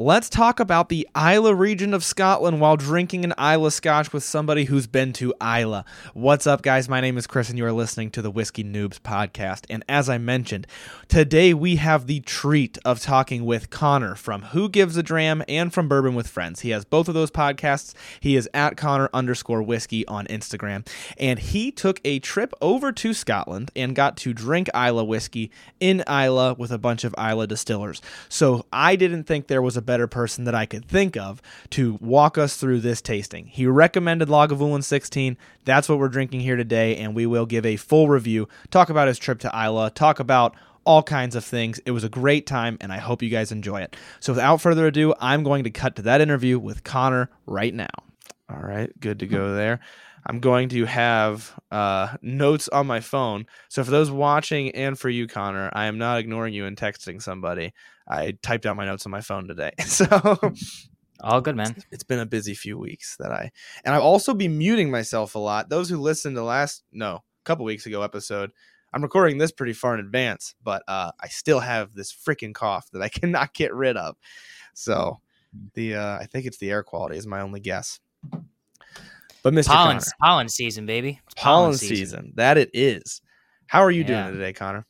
let's talk about the Islay region of Scotland while drinking an Islay scotch with somebody who's been to Islay. What's up, guys? My name is Chris, and you are listening to the Whiskey Noobs podcast. And as I mentioned, today we have the treat of talking with Connor from Who Gives a Dram and from Bourbon with Friends. He has both of those podcasts. He is at Connor underscore whiskey on Instagram. And he took a trip over to Scotland and got to drink Islay whiskey in Islay with a bunch of Islay distillers. So I didn't think there was a better person that I could think of to walk us through this tasting. He recommended Lagavulin 16. That's what we're drinking here today, and we will give a full review, talk about his trip to Islay, talk about all kinds of things. It was a great time, and I hope you guys enjoy it. So, without further ado, I'm going to cut to that interview with Connor right now. All right, good to go there. I'm going to have uh, notes on my phone. So for those watching and for you, Connor, I am not ignoring you and texting somebody. I typed out my notes on my phone today. So all good, man. It's been a busy few weeks that I and I've also been muting myself a lot. Those who listened to last no, a couple weeks ago episode, I'm recording this pretty far in advance, but uh, I still have this freaking cough that I cannot get rid of. So hmm. the uh, I think it's the air quality is my only guess. But Mr. Pollen, Connor, pollen season, baby. Pollen, pollen season. season. That it is. How are you yeah. doing today, Connor?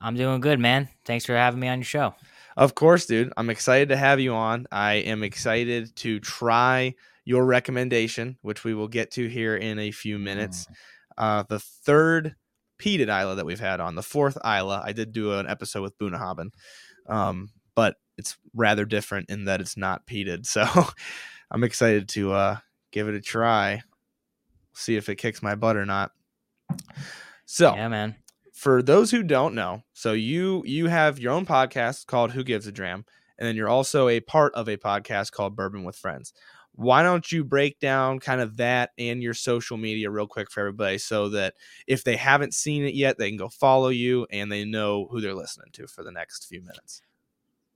I'm doing good, man. Thanks for having me on your show. Of course, dude. I'm excited to have you on. I am excited to try your recommendation, which we will get to here in a few minutes. Mm. Uh, the third peated Islay that we've had on, the fourth Islay, I did do an episode with Bunnahabhain, um, but it's rather different in that it's not peated. So I'm excited to uh, give it a try, see if it kicks my butt or not. So, yeah, man for those who don't know, so you you have your own podcast called Who Gives a Dram, and then you're also a part of a podcast called Bourbon with Friends. Why don't you break down kind of that and your social media real quick for everybody so that if they haven't seen it yet, they can go follow you and they know who they're listening to for the next few minutes.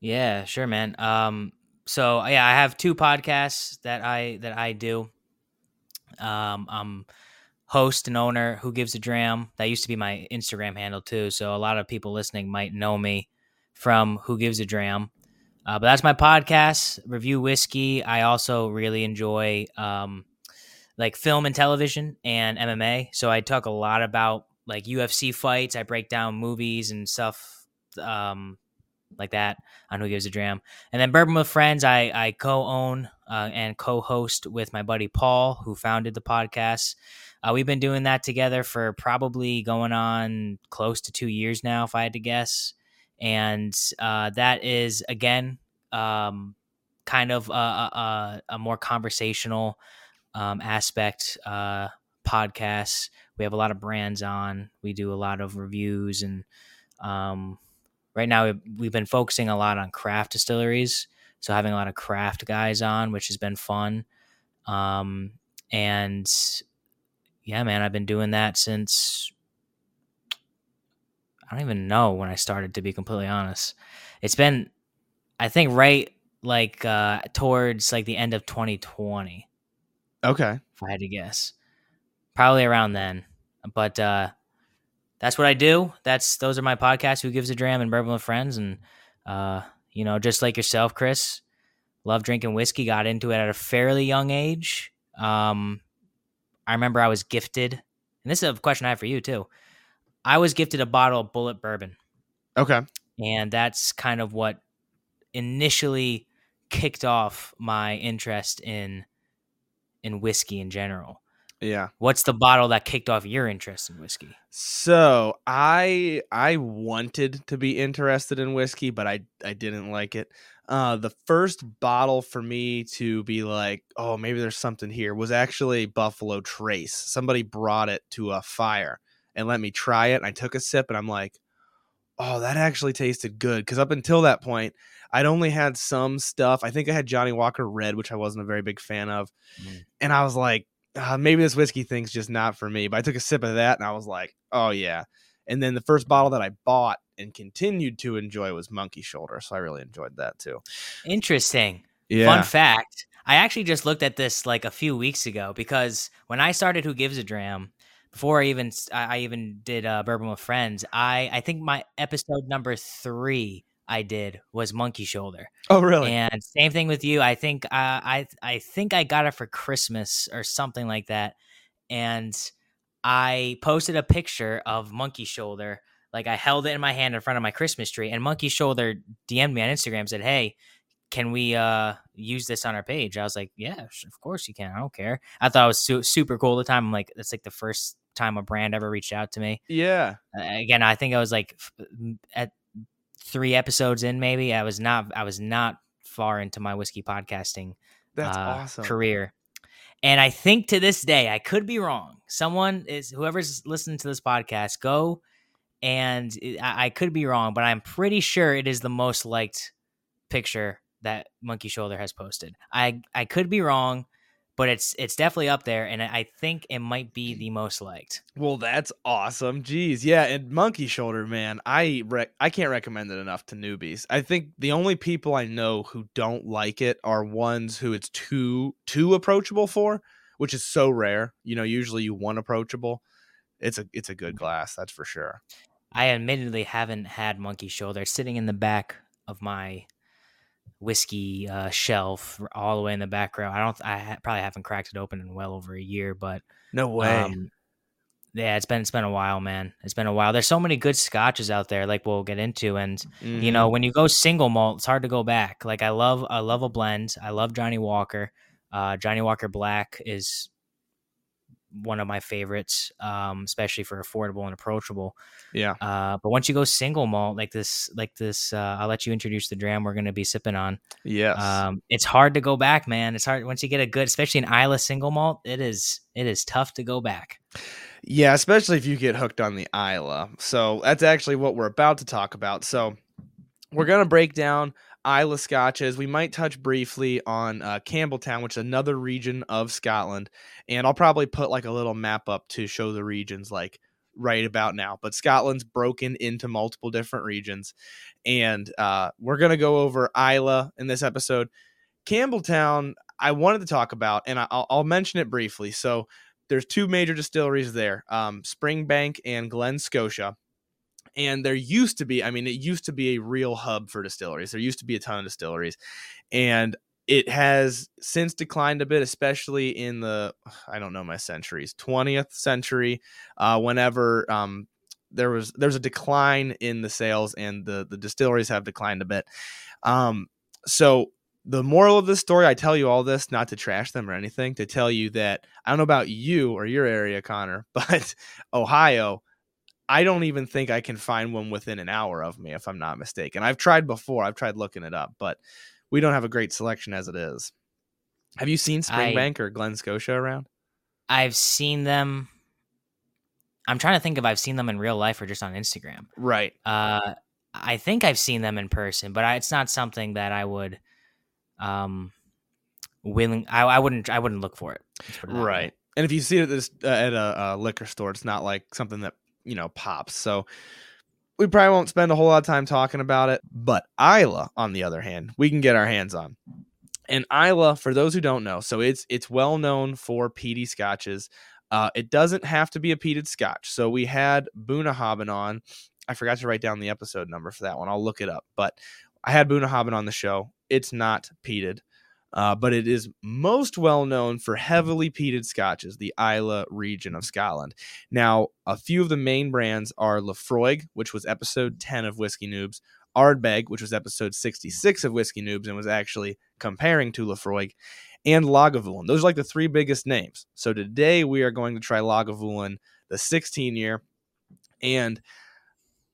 Yeah, sure, man. Um, so yeah, I have two podcasts that I that I do. Um, I'm host and owner who gives a dram. That used to be my instagram handle too so a lot of people listening might know me from who gives a dram. Uh, but that's my podcast review whiskey. I also really enjoy um, like film and television and mma so i talk a lot about like ufc fights. I break down movies and stuff um, like that on who gives a dram. And then bourbon with friends i i co-own uh, and co-host with my buddy paul who founded the podcast uh, we've been doing that together for probably going on close to two years now, if I had to guess. And uh, that is, again, um, kind of a, a, a more conversational um, aspect uh, podcasts. We have a lot of brands on. We do a lot of reviews. And um, right now, we've been focusing a lot on craft distilleries. So having a lot of craft guys on, which has been fun. Um, and yeah, man, I've been doing that since I don't even know when I started to be completely honest. It's been I think right like uh towards like the end of 2020. Okay. If I had to guess. Probably around then. But uh that's what I do. That's those are my podcasts, Who Gives a Dram and Bourbon with Friends and uh you know, just like yourself, Chris, love drinking whiskey, got into it at a fairly young age. Um I remember I was gifted, and this is a question I have for you too. I was gifted a bottle of Bulleit bourbon. Okay. And that's kind of what initially kicked off my interest in in whiskey in general. Yeah. What's the bottle that kicked off your interest in whiskey? So I I wanted to be interested in whiskey, but I I didn't like it uh, the first bottle for me to be like, oh, maybe there's something here was actually Buffalo Trace. Somebody brought it to a fire and let me try it. And I took a sip and I'm like, oh, that actually tasted good. Because up until that point, I'd only had some stuff. I think I had Johnnie Walker Red, which I wasn't a very big fan of. Mm. And I was like, uh, maybe this whiskey thing's just not for me. But I took a sip of that and I was like, oh, yeah. And then the first bottle that I bought and continued to enjoy was Monkey Shoulder. So I really enjoyed that too. Interesting. Yeah. Fun fact. I actually just looked at this like a few weeks ago because when I started Who Gives a Dram, before I even I even did uh, Bourbon with Friends, I I think my episode number three I did was Monkey Shoulder. Oh, really? And same thing with you. I think uh, I I think I got it for Christmas or something like that. And I posted a picture of Monkey Shoulder. Like I held it in my hand in front of my Christmas tree, and Monkey Shoulder DM'd me on Instagram said, "Hey, can we uh use this on our page?" I was like, "Yeah, of course you can. I don't care." I thought it was su- super cool at the time. I'm like, that's like the first time a brand ever reached out to me. Yeah. Uh, again, I think I was like f- at three episodes in, maybe. I was not. I was not far into my whiskey podcasting That's uh, awesome. career. And I think to this day, I could be wrong. Someone is whoever's listening to this podcast, go and I, I could be wrong, but I'm pretty sure it is the most liked picture that Monkey Shoulder has posted. I I could be wrong, but it's it's definitely up there, and I think it might be the most liked. Well, that's awesome. Jeez, yeah, and Monkey Shoulder, man, I rec- I can't recommend it enough to newbies. I think the only people I know who don't like it are ones who it's too too approachable for, which is so rare. You know, usually you want approachable. It's a it's a good glass, that's for sure. I admittedly haven't had Monkey Shoulder sitting in the back of my whiskey uh, shelf, all the way in the back row. I don't. I ha- probably haven't cracked it open in well over a year, but No way. Um, yeah, it's been it's been a while, man. It's been a while. There's so many good scotches out there, like we'll get into, and you Mhm. know when you go single malt, it's hard to go back. Like I love I love a blend. I love Johnnie Walker. Uh, Johnnie Walker Black is one of my favorites, um, especially for affordable and approachable. yeah. Uh, but once you go single malt, like this, like this, uh, I'll let you introduce the dram we're going to be sipping on. Yes. Um, it's hard to go back, man. It's hard once you get a good, especially an Islay single malt. It is, it is tough to go back. Yeah, especially if you get hooked on the Islay. So that's actually what we're about to talk about. So we're gonna break down Islay scotches. We might touch briefly on uh, Campbeltown, which is another region of Scotland, and I'll probably put like a little map up to show the regions like right about now. But Scotland's broken into multiple different regions, and uh, we're gonna go over Islay in this episode. Campbeltown, I wanted to talk about, and I'll, I'll mention it briefly. So there's two major distilleries there um, springbank and glen scotia and there used to be i mean it used to be a real hub for distilleries there used to be a ton of distilleries and it has since declined a bit especially in the i don't know my centuries 20th century uh, whenever um, there was there's a decline in the sales and the the distilleries have declined a bit. Um, so the moral of this story, I tell you all this not to trash them or anything, to tell you that I don't know about you or your area, Connor, but Ohio, I don't even think I can find one within an hour of me, if I'm not mistaken. I've tried before, I've tried looking it up, but we don't have a great selection as it is. Have you seen I- Springbank or Glen Scotia around? I've seen them. I'm trying to think if I've seen them in real life or just on Instagram. Right. Uh, I think I've seen them in person, but I, it's not something that I would, um, willing. I, I wouldn't. I wouldn't look for it. That way. Right. And if you see it at, this, uh, at a, a liquor store, it's not like something that, you know, pops. So we probably won't spend a whole lot of time talking about it. But Islay, on the other hand, we can get our hands on. And Islay, for those who don't know, so it's it's well known for peaty scotches. Uh, it doesn't have to be a peated scotch. So we had Bunnahabhain on. I forgot to write down the episode number for that one. I'll look it up. But I had Bunnahabhain on the show. It's not peated uh, but it is most well known for heavily peated scotches, the Islay region of Scotland. Now, a few of the main brands are Laphroaig, which was episode 10 of Whiskey Noobs, Ardbeg, which was episode 66 of Whiskey Noobs and was actually comparing to Laphroaig, and Lagavulin. Those are like the three biggest names. So today we are going to try Lagavulin, the 16 year, and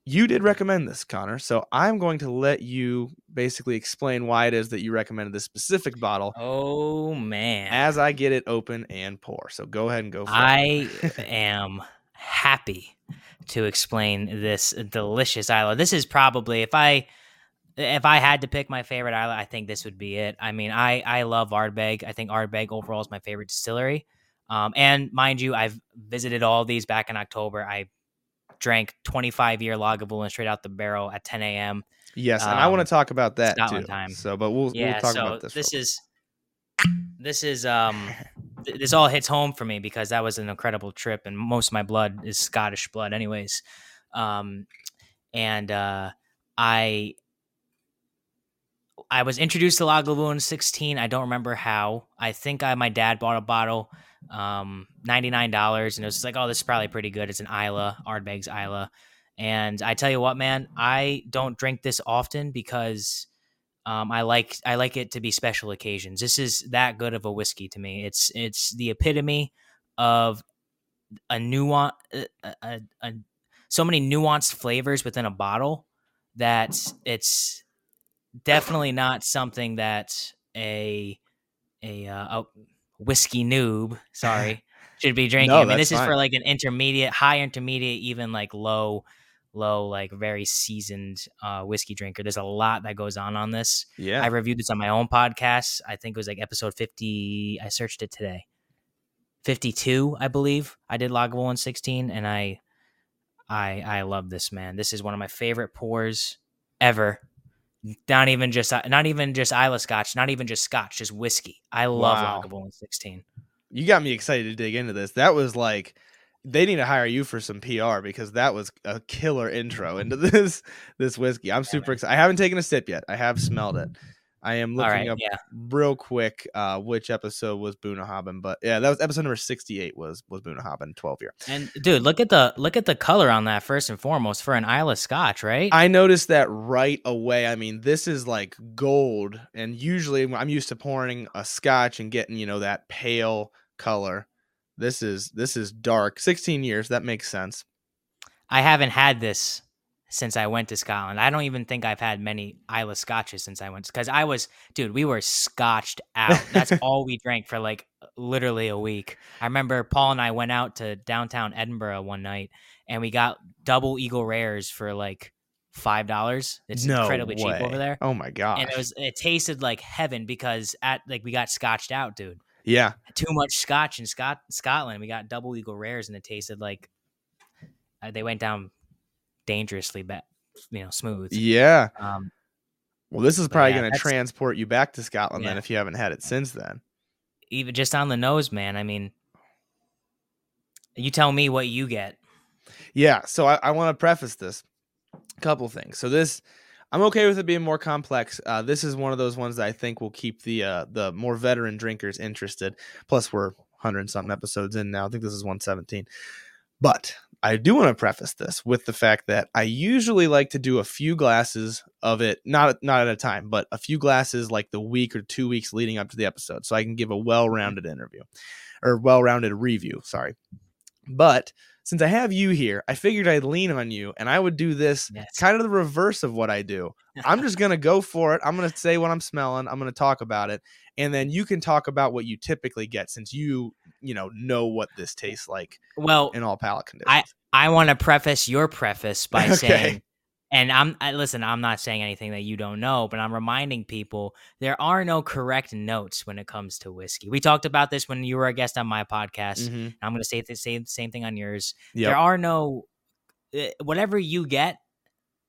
you did recommend this, Connor. So I'm going to let you basically explain why it is that you recommended this specific bottle Oh man. as I get it open and pour. So go ahead and go for I am happy to explain this delicious Islay. This is probably if I if I had to pick my favorite Islay, I think this would be it. I mean, I I love Ardbeg. I think Ardbeg overall is my favorite distillery. Um, and mind you, I've visited all these back in October. I drank 25 year Lagavulin straight out the barrel at 10 a.m. yes, and I want um, to talk about that too. time. So, but we'll, Yeah, we'll talk so about this. this is this is um th- this all hits home for me because that was an incredible trip and most of my blood is Scottish blood anyways. Um and uh I I was introduced to Lagavulin 16. I don't remember how. I think I, my dad bought a bottle, um, $99, and it was like, oh, this is probably pretty good. It's an Islay, Ardbeg's Islay. And I tell you what, man, I don't drink this often because um, I like I like it to be special occasions. This is that good of a whiskey to me. It's it's the epitome of a nuance, a, a, a, so many nuanced flavors within a bottle that it's definitely not something that a a, uh, whiskey noob, sorry, should be drinking. No, I mean, this that's is for like an intermediate, high intermediate, even like low, low, like very seasoned uh, whiskey drinker. There's a lot that goes on on this. Yeah. I reviewed this on my own podcast. I think it was like episode 50. I searched it today. 52, I believe. I did Lagavulin 16 and I I I love this man. This is one of my favorite pours ever. Not even just uh, not even just Islay Scotch, not even just Scotch, just whiskey. I love Wow. Lagavulin 16. you got me excited to dig into this. That was like they need to hire you for some PR because that was a killer intro into this this whiskey. I'm super excited. I haven't taken a sip yet. I have smelled it. I am looking right, up yeah. real quick uh which episode was Bunnahabhain, but yeah, that was episode number 68 was was Bunnahabhain 12 year. And dude, look at the look at the color on that first and foremost for an Islay Scotch, right? I noticed that right away. I mean, this is like gold, and usually I'm used to pouring a scotch and getting, you know, that pale color. This is this is dark. 16 years, that makes sense. I haven't had this since I went to Scotland. I don't even think I've had many Islay Scotches since I went because I was, dude, we were scotched out. That's all we drank for like literally a week. I remember Paul and I went out to downtown Edinburgh one night and we got double Eagle Rares for like five dollars. It's no incredibly cheap over there. Oh my god! And it was it tasted like heaven because at like we got scotched out, dude. yeah. Too much scotch in Scot- Scotland. We got double Eagle Rares and it tasted like uh, they went down dangerously bad, you know, smooth. Yeah. Um, Well, this is probably yeah, going to transport you back to Scotland then if you haven't had it since then. even just on the nose, man. I mean, you tell me what you get. Yeah, so I, I want to preface this A couple things. So this I'm okay with it being more complex. Uh, this is one of those ones that I think will keep the uh, the more veteran drinkers interested. Plus, we're hundred and something episodes in now. I think this is 117. But I do want to preface this with the fact that I usually like to do a few glasses of it, not not at a time, but a few glasses like the week or two weeks leading up to the episode, so I can give a well-rounded interview or well-rounded review. Sorry, but since I have you here, I figured I'd lean on you, and I would do this Yes. kind of the reverse of what I do. I'm just gonna go for it. I'm gonna say what I'm smelling. I'm gonna talk about it, and then you can talk about what you typically get, since you you know know what this tastes like Well, in all palate conditions. I I want to preface your preface by Okay. saying, and I'm I, listen. I'm not saying anything that you don't know, but I'm reminding people there are no correct notes when it comes to whiskey. We talked about this when you were a guest on my podcast. Mhm. I'm going to say the same same thing on yours. Yep. There are no eh, whatever you get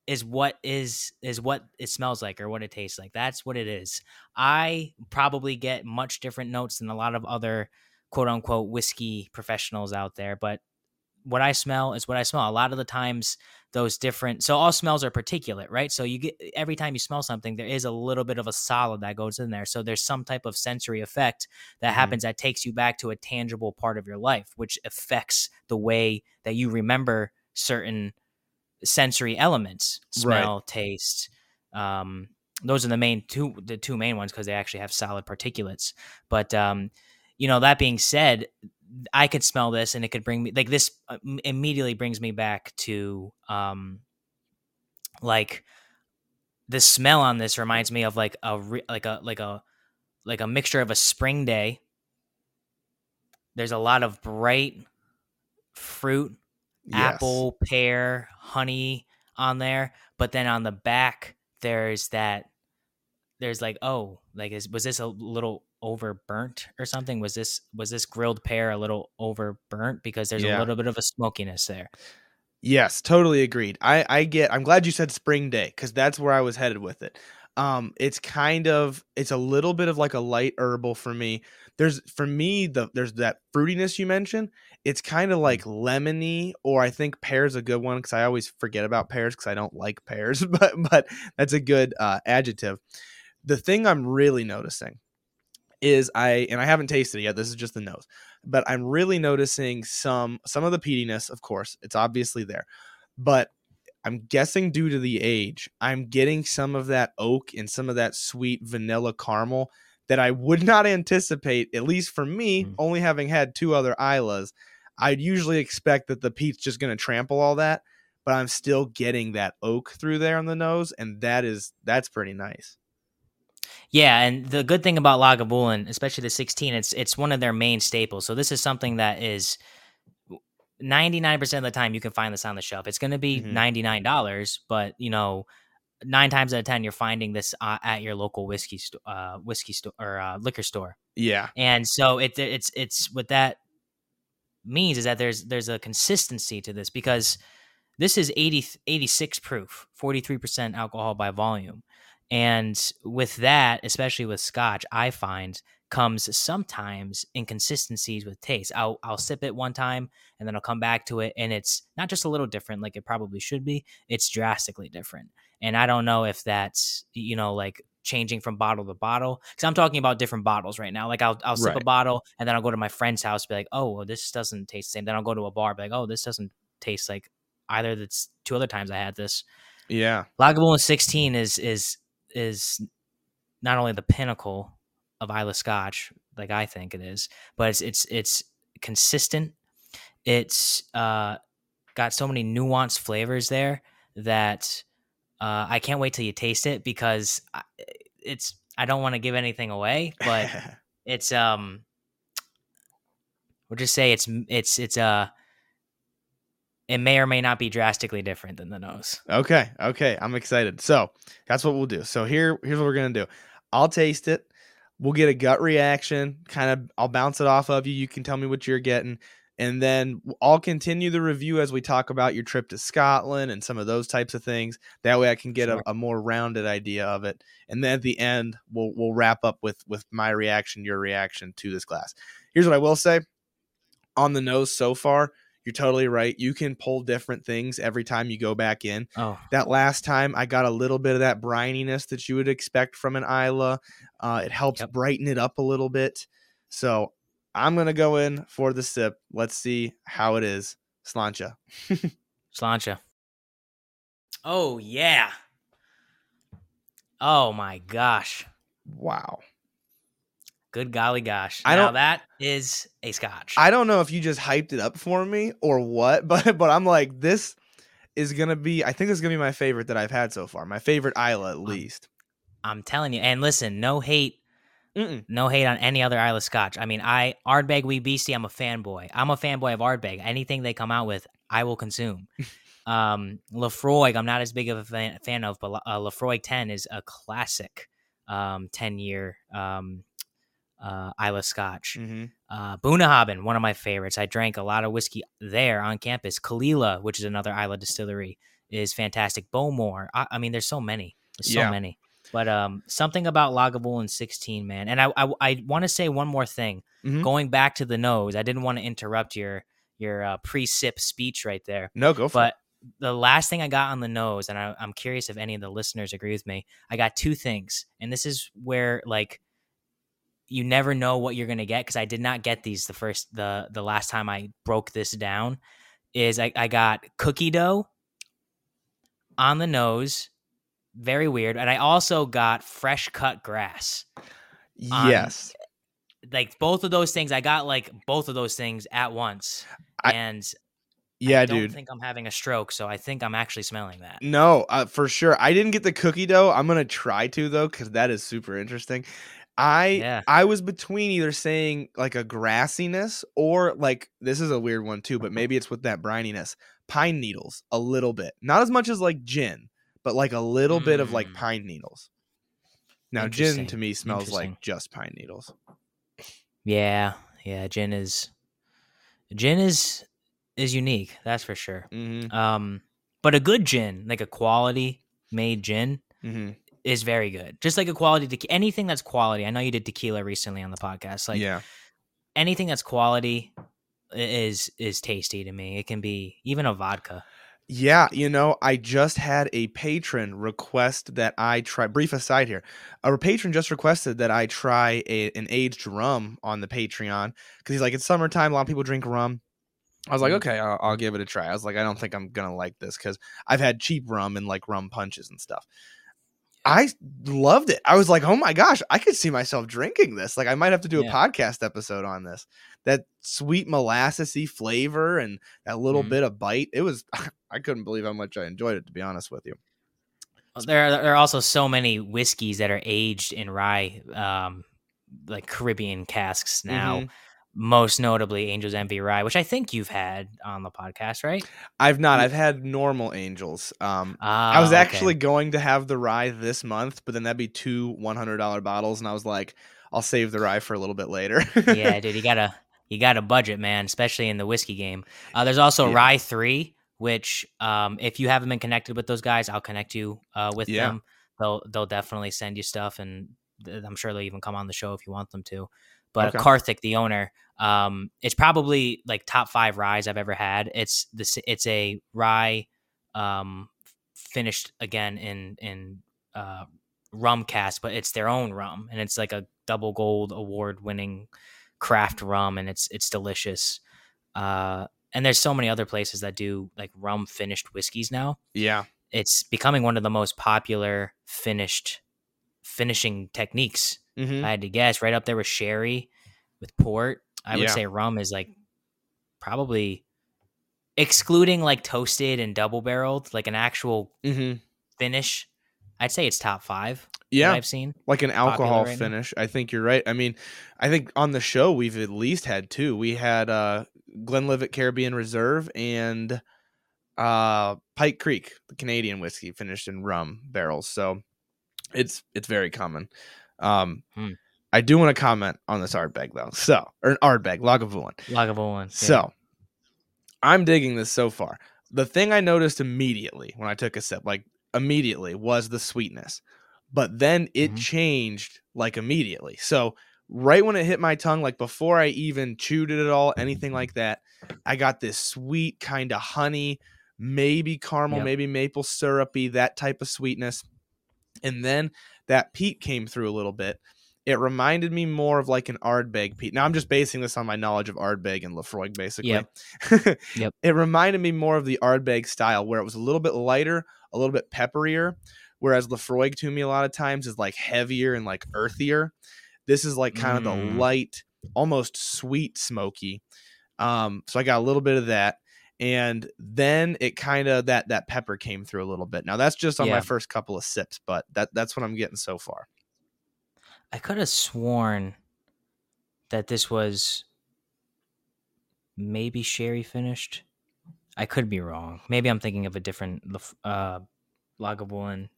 is what is is what it smells like or what it tastes like. That's what it is. I probably get much different notes than a lot of other quote unquote whiskey professionals out there, but what I smell is what I smell. A lot of the times those different so all smells are particulate, right? So you get every time you smell something there is a little bit of a solid that goes in there. So there's some type of sensory effect that Mhm. happens that takes you back to a tangible part of your life which affects the way that you remember certain sensory elements, Right. smell, taste. Um those are the main two the two main ones because they actually have solid particulates. But um you know that being said I could smell this and it could bring me like this uh, immediately brings me back to um like the smell on this reminds me of like a re- like a like a like a mixture of a spring day. There's a lot of bright fruit, Yes. apple, pear, honey on there, but then on the back there's that there's like oh like is was this a little overburnt or something was this was this grilled pear a little overburnt because there's Yeah. a little bit of a smokiness there Yes, totally agreed. I I get. I'm glad you said spring day because that's where I was headed with it. Um, it's kind of it's a little bit of like a light herbal for me. There's for me the there's that fruitiness you mentioned. It's kind of like lemony, or I think pear's a good one because I always forget about pears because I don't like pears, but but that's a good uh, adjective. The thing I'm really noticing is I and I haven't tasted it yet. This is just the nose, but I'm really noticing some some of the peatiness. Of course, it's obviously there, but I'm guessing due to the age, I'm getting some of that oak and some of that sweet vanilla caramel that I would not anticipate, at least for me, Mm. only having had two other Islays. I'd usually expect that the peat's just going to trample all that, but I'm still getting that oak through there on the nose, and that is that's pretty nice. Yeah, and the good thing about Lagavulin, especially the 16, it's it's one of their main staples. So this is something that is 99% of the time you can find this on the shelf. It's going to be Mhm. $99, but you know, 9 times out of 10 you're finding this uh, at your local whiskey store uh whiskey store or uh, liquor store. Yeah. And so it it's it's what that means is that there's there's a consistency to this because this is 80 86 proof, 43% alcohol by volume. And with that, especially with scotch, I find comes sometimes inconsistencies with taste. I'll I'll sip it one time and then I'll come back to it and it's not just a little different like it probably should be, it's drastically different. And I don't know if that's you know like changing from bottle to bottle cuz I'm talking about different bottles right now. Like I'll I'll sip a bottle and then I'll go to my friend's house be like, "Oh, well, this doesn't taste the same." Then I'll go to a bar be like, "Oh, this doesn't taste like either that's two other times I had this." Yeah. Lagavulin 16 is is is not only the pinnacle of Islay Scotch, like I think it is, but it's it's it's consistent. It's uh, got so many nuanced flavors there that uh, I can't wait till you taste it because I- it's. I don't want to give anything away, but it's um. We'll just say it's it's it's uh. It may or may not be drastically different than the nose. Okay, okay, I'm excited. So that's what we'll do. So here, here's what we're gonna do. I'll taste it. We'll get a gut reaction. Kind of, I'll bounce it off of you. You can tell me what you're getting, and then I'll continue the review as we talk about your trip to Scotland and some of those types of things. That way, I can get Sure. a, a more rounded idea of it. And then at the end, we'll we'll wrap up with with my reaction, your reaction to this glass. Here's what I will say. On the nose so far, you're totally right. You can pull different things every time you go back in Oh, that last time I got a little bit of that brininess that you would expect from an Islay. Uh, it helps Yep. brighten it up a little bit. So I'm gonna go in for the sip. Let's see how it is. Slainte. Slainte. Oh yeah. Oh my gosh. Wow. Good golly gosh. I now don't- that is a scotch. I don't know if you just hyped it up for me or what, but but I'm like this is gonna be. I think it's gonna be my favorite that I've had so far. My favorite Islay at least. I'm telling you. And listen, no hate, Mm-mm. no hate on any other Islay Scotch. I mean, I Ardbeg Wee Beastie, I'm a fanboy. I'm a fanboy of Ardbeg. Anything they come out with, I will consume. um, Laphroaig, I'm not as big of a fan, fan of, but uh, Laphroaig 10 is a classic um, 10 year um, uh, Islay Scotch. hmm Uh, Bunnahabhain, one of my favorites. I drank a lot of whiskey there on campus. Caol Ila, which is another Islay distillery, is fantastic. Bowmore. I, I mean, there's so many. There's so Yeah. many. But um, something about Lagavulin 16, man. And I I, I want to say one more thing. Mhm. Going back to the nose, I didn't want to interrupt your your uh, pre-sip speech right there. No, go for it. But the last thing I got on the nose, and I, I'm curious if any of the listeners agree with me. I got two things, and this is where like you never know what you're gonna get because I did not get these the first the the last time I broke this down. Is I, I got cookie dough on the nose, very weird, and I also got fresh cut grass. on- Yes. Like both of those things, I got like both of those things at once, I- and Yeah, I don't dude. think I'm having a stroke, so I think I'm actually smelling that. No, uh, for sure. I didn't get the cookie dough. I'm gonna try to though, because that is super interesting. I Yeah. I was between either saying like a grassiness or like this is a weird one too, but maybe it's with that brininess. Pine needles, a little bit, not as much as like gin, but like a little bit of like Mm. pine needles. Now, gin to me smells like just pine needles. Yeah, yeah, gin is gin is is unique, that's for sure. hmm Um, but a good gin, like a quality made gin, hmm is very good. Just like a quality te- anything that's quality. I know you did tequila recently on the podcast. Like yeah, anything that's quality is is tasty to me. It can be even a vodka. Yeah, you know, I just had a patron request that I try. Brief aside here, a patron just requested that I try a, an aged rum on the Patreon because he's like, it's summertime, a lot of people drink rum. I was like, Mhm. okay, I'll, I'll give it a try. I was like, I don't think I'm gonna like this because I've had cheap rum and like rum punches and stuff. I loved it. I was like, oh my gosh, I could see myself drinking this. Like, I might have to do a podcast episode on this. That sweet molassesy flavor and that little Mhm. bit of bite. It was. I couldn't believe how much I enjoyed it. To be honest with you. There are, there are also so many whiskeys that are aged in rye, um, like Caribbean casks now. Mhm. Most notably, Angel's Envy Rye, which I think you've had on the podcast, right? I've not. I've had normal angels. Um, I was actually going to have the rye this month, but then that'd be two one hundred dollar bottles, and I was like, I'll save the rye for a little bit later. yeah, dude, you gotta you gotta budget, man, especially in the whiskey game. Uh, there's also Yeah. Rye Three, which um, if you haven't been connected with those guys, I'll connect you uh, with Yeah. them. They'll they'll definitely send you stuff, and I'm sure they'll even come on the show if you want them to. But Okay. Karthik, the owner, um, it's probably like top five ryes I've ever had. It's this it's a rye um, finished again in in uh, rum cast, but it's their own rum, and it's like a double gold award winning craft rum, and it's it's delicious. Uh, and there's so many other places that do like rum finished whiskeys now. yeah, It's becoming one of the most popular finished finishing techniques. Hmm I had to guess right up there with sherry, with port. I would Yeah. say rum is like probably excluding like toasted and double barreled, like an actual hmm finish. I'd say it's top five. yeah. I've seen. like an alcohol right now. finish. I think you're right. I mean, I think on the show we've at least had two. We had uh Glenlivet Caribbean Reserve and uh Pike Creek, the Canadian whiskey finished in rum barrels. So it's it's very common. Um Hmm. I do want to comment on this Ardbeg though. So, or an Ardbeg, Lagavulin. Lagavulin. yeah. So, I'm digging this so far. The thing I noticed immediately when I took a sip, like immediately, was the sweetness. But then it Mhm. changed like immediately. So, right when it hit my tongue, like before I even chewed it at all, anything like that, I got this sweet kind of honey, maybe caramel, Yep. maybe maple syrupy, that type of sweetness. And then that peat came through a little bit. It reminded me more of like an Ardbeg peat. Now I'm just basing this on my knowledge of Ardbeg and Laphroaig, basically. Yep. Yep. It reminded me more of the Ardbeg style, where it was a little bit lighter, a little bit pepperier, whereas Laphroaig to me a lot of times is like heavier and like earthier. This is like kind of the Mm. light, almost sweet smoky. Um, so I got a little bit of that. And then it kind of that that pepper came through a little bit. Now that's just on my first couple of sips, but that that's what I'm getting so far. I could have sworn that this was maybe sherry finished. I could be wrong. Maybe I'm thinking of a different uh, Lagavulin.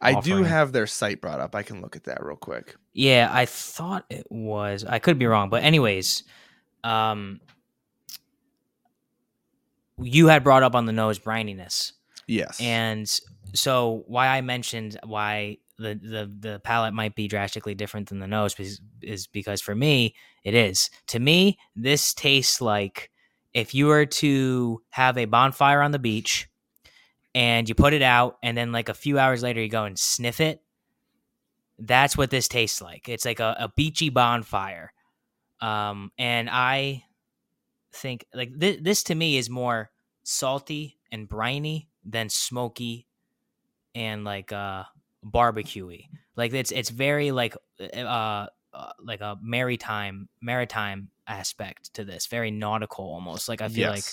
I do have their site brought up. I can look at that real quick. Yeah, I thought it was. I could be wrong, but anyways, um, you had brought up on the nose brininess, Yes. and so why I mentioned why the the the palate might be drastically different than the nose is, is because for me it is. To me, this tastes like if you were to have a bonfire on the beach and you put it out and then like a few hours later you go and sniff it that's what this tastes like it's like a, a beachy bonfire um and i think like th- this to me is more salty and briny than smoky and like uh barbecuey. Like it's it's very like uh, uh like a maritime maritime aspect to this very nautical almost. Like i feel like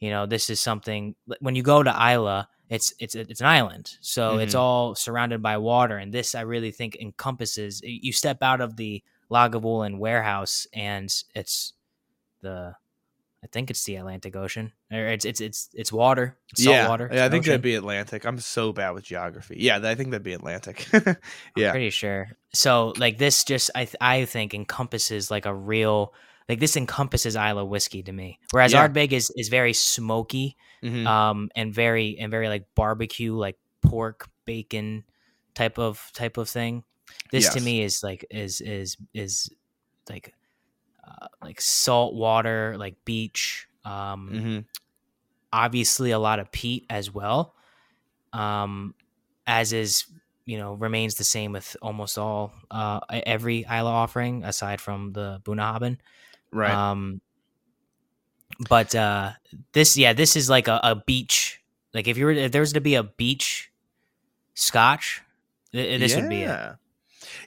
you know this is something when you go to Islay it's it's it's an island so it's Mhm. all surrounded by water and this I really think encompasses you step out of the Lagavulin warehouse and it's the I think it's the Atlantic Ocean or it's it's it's it's water it's salt yeah, water yeah, I think ocean. that'd be Atlantic. I'm so bad with geography. Yeah, I think that'd be Atlantic. yeah. pretty sure so like this just I th- I think encompasses like a real like this encompasses Islay whiskey to me whereas Yeah. Ardbeg is is very smoky Mhm. um and very and very like barbecue like pork bacon type of type of thing this to me is like is is is like like salt water like beach um Mhm. obviously a lot of peat as well. Um, as is you know remains the same with almost all uh every Islay offering aside from the Bunnahabhain. Right. Um, but uh, this, yeah, this is like a, a beach. Like if you were, if there was to be a beach Scotch, th- this would be it.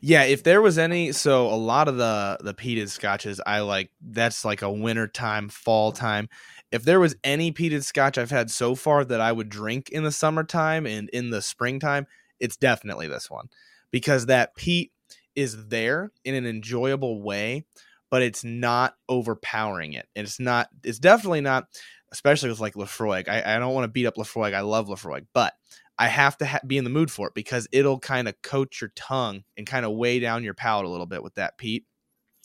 Yeah. If there was any, so a lot of the the peated scotches, I like. That's like a winter time, fall time. If there was any peated scotch I've had so far that I would drink in the summertime and in the springtime, it's definitely this one because that peat is there in an enjoyable way, but it's not overpowering it. And it's not. It's definitely not, especially with like Laphroaig. I, I don't want to beat up Laphroaig. I love Laphroaig, but I have to ha- be in the mood for it because it'll kind of coat your tongue and kind of weigh down your palate a little bit with that peat.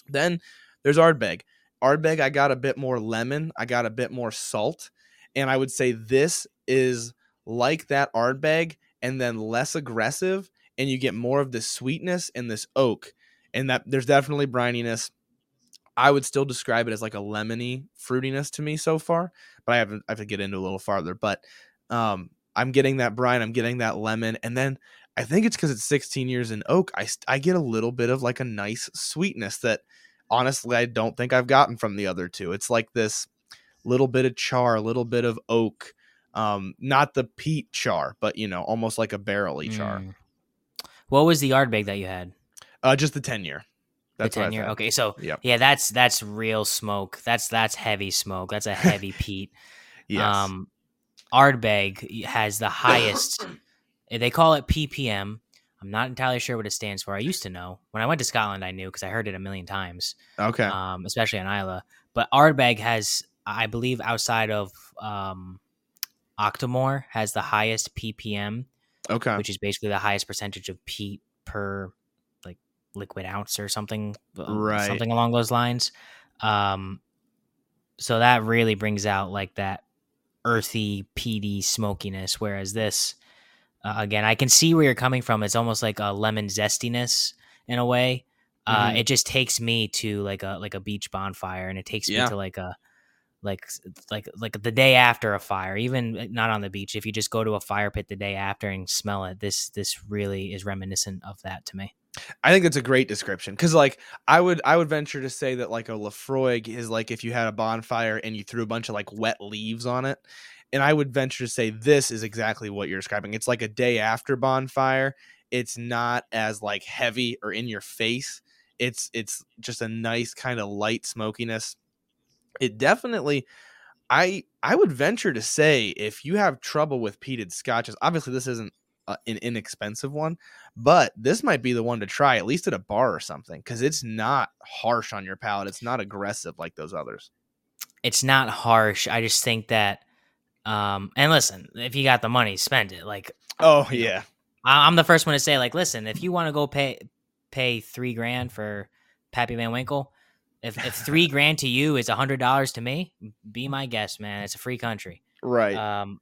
Then there's Ardbeg. Ardbeg, I got a bit more lemon, I got a bit more salt, and I would say this is like that Ardbeg and then less aggressive, and you get more of the sweetness and this oak, and that there's definitely brininess. I would still describe it as like a lemony fruitiness to me so far, but I haven't I have to get into a little farther. But um, I'm getting that brine, I'm getting that lemon, and then I think it's because it's 16 years in oak. I I get a little bit of like a nice sweetness that honestly I don't think I've gotten from the other two. It's like this little bit of char, a little bit of oak, um, not the peat char, but you know, almost like a barrely char. Mm. What was the Ardbeg that you had? Uh, just the 10 year. That's the ten year. Okay, so Yep. yeah, that's that's real smoke. That's that's heavy smoke. That's a heavy peat. Yes. Um, Ardbeg has the highest. they call it ppm. I'm not entirely sure what it stands for. I used to know when I went to Scotland. I knew because I heard it a million times, okay. um, especially on Islay. But Ardbeg has, I believe, outside of um, Octomore, has the highest ppm, okay. which is basically the highest percentage of peat per like liquid ounce or something, uh, Right. Something along those lines. Um, so that really brings out like that earthy, peaty smokiness. Whereas this, uh, again, I can see where you're coming from. It's almost like a lemon zestiness in a way. Uh, Mhm. It just takes me to like a like a beach bonfire, and it takes Yeah. me to like a like like like the day after a fire. Even uh, not on the beach, if you just go to a fire pit the day after and smell it, this this really is reminiscent of that to me. I think that's a great description because, like, I would I would venture to say that like a Laphroaig is like if you had a bonfire and you threw a bunch of like wet leaves on it, and I would venture to say this is exactly what you're describing. It's like a day after bonfire. It's not as like heavy or in your face. It's it's just a nice kind of light smokiness. It definitely. I I would venture to say if you have trouble with peated scotches, obviously this isn't uh, an inexpensive one, but this might be the one to try at least at a bar or something because it's not harsh on your palate. It's not aggressive like those others. It's not harsh. I just think that, um, and listen, if you got the money, spend it. Like Oh yeah, I'm the first one to say, like, listen, if you want to go pay pay three grand for Pappy Van Winkle, if, if three grand to you is a hundred dollars to me, be my guest, man. It's a free country. right. Um,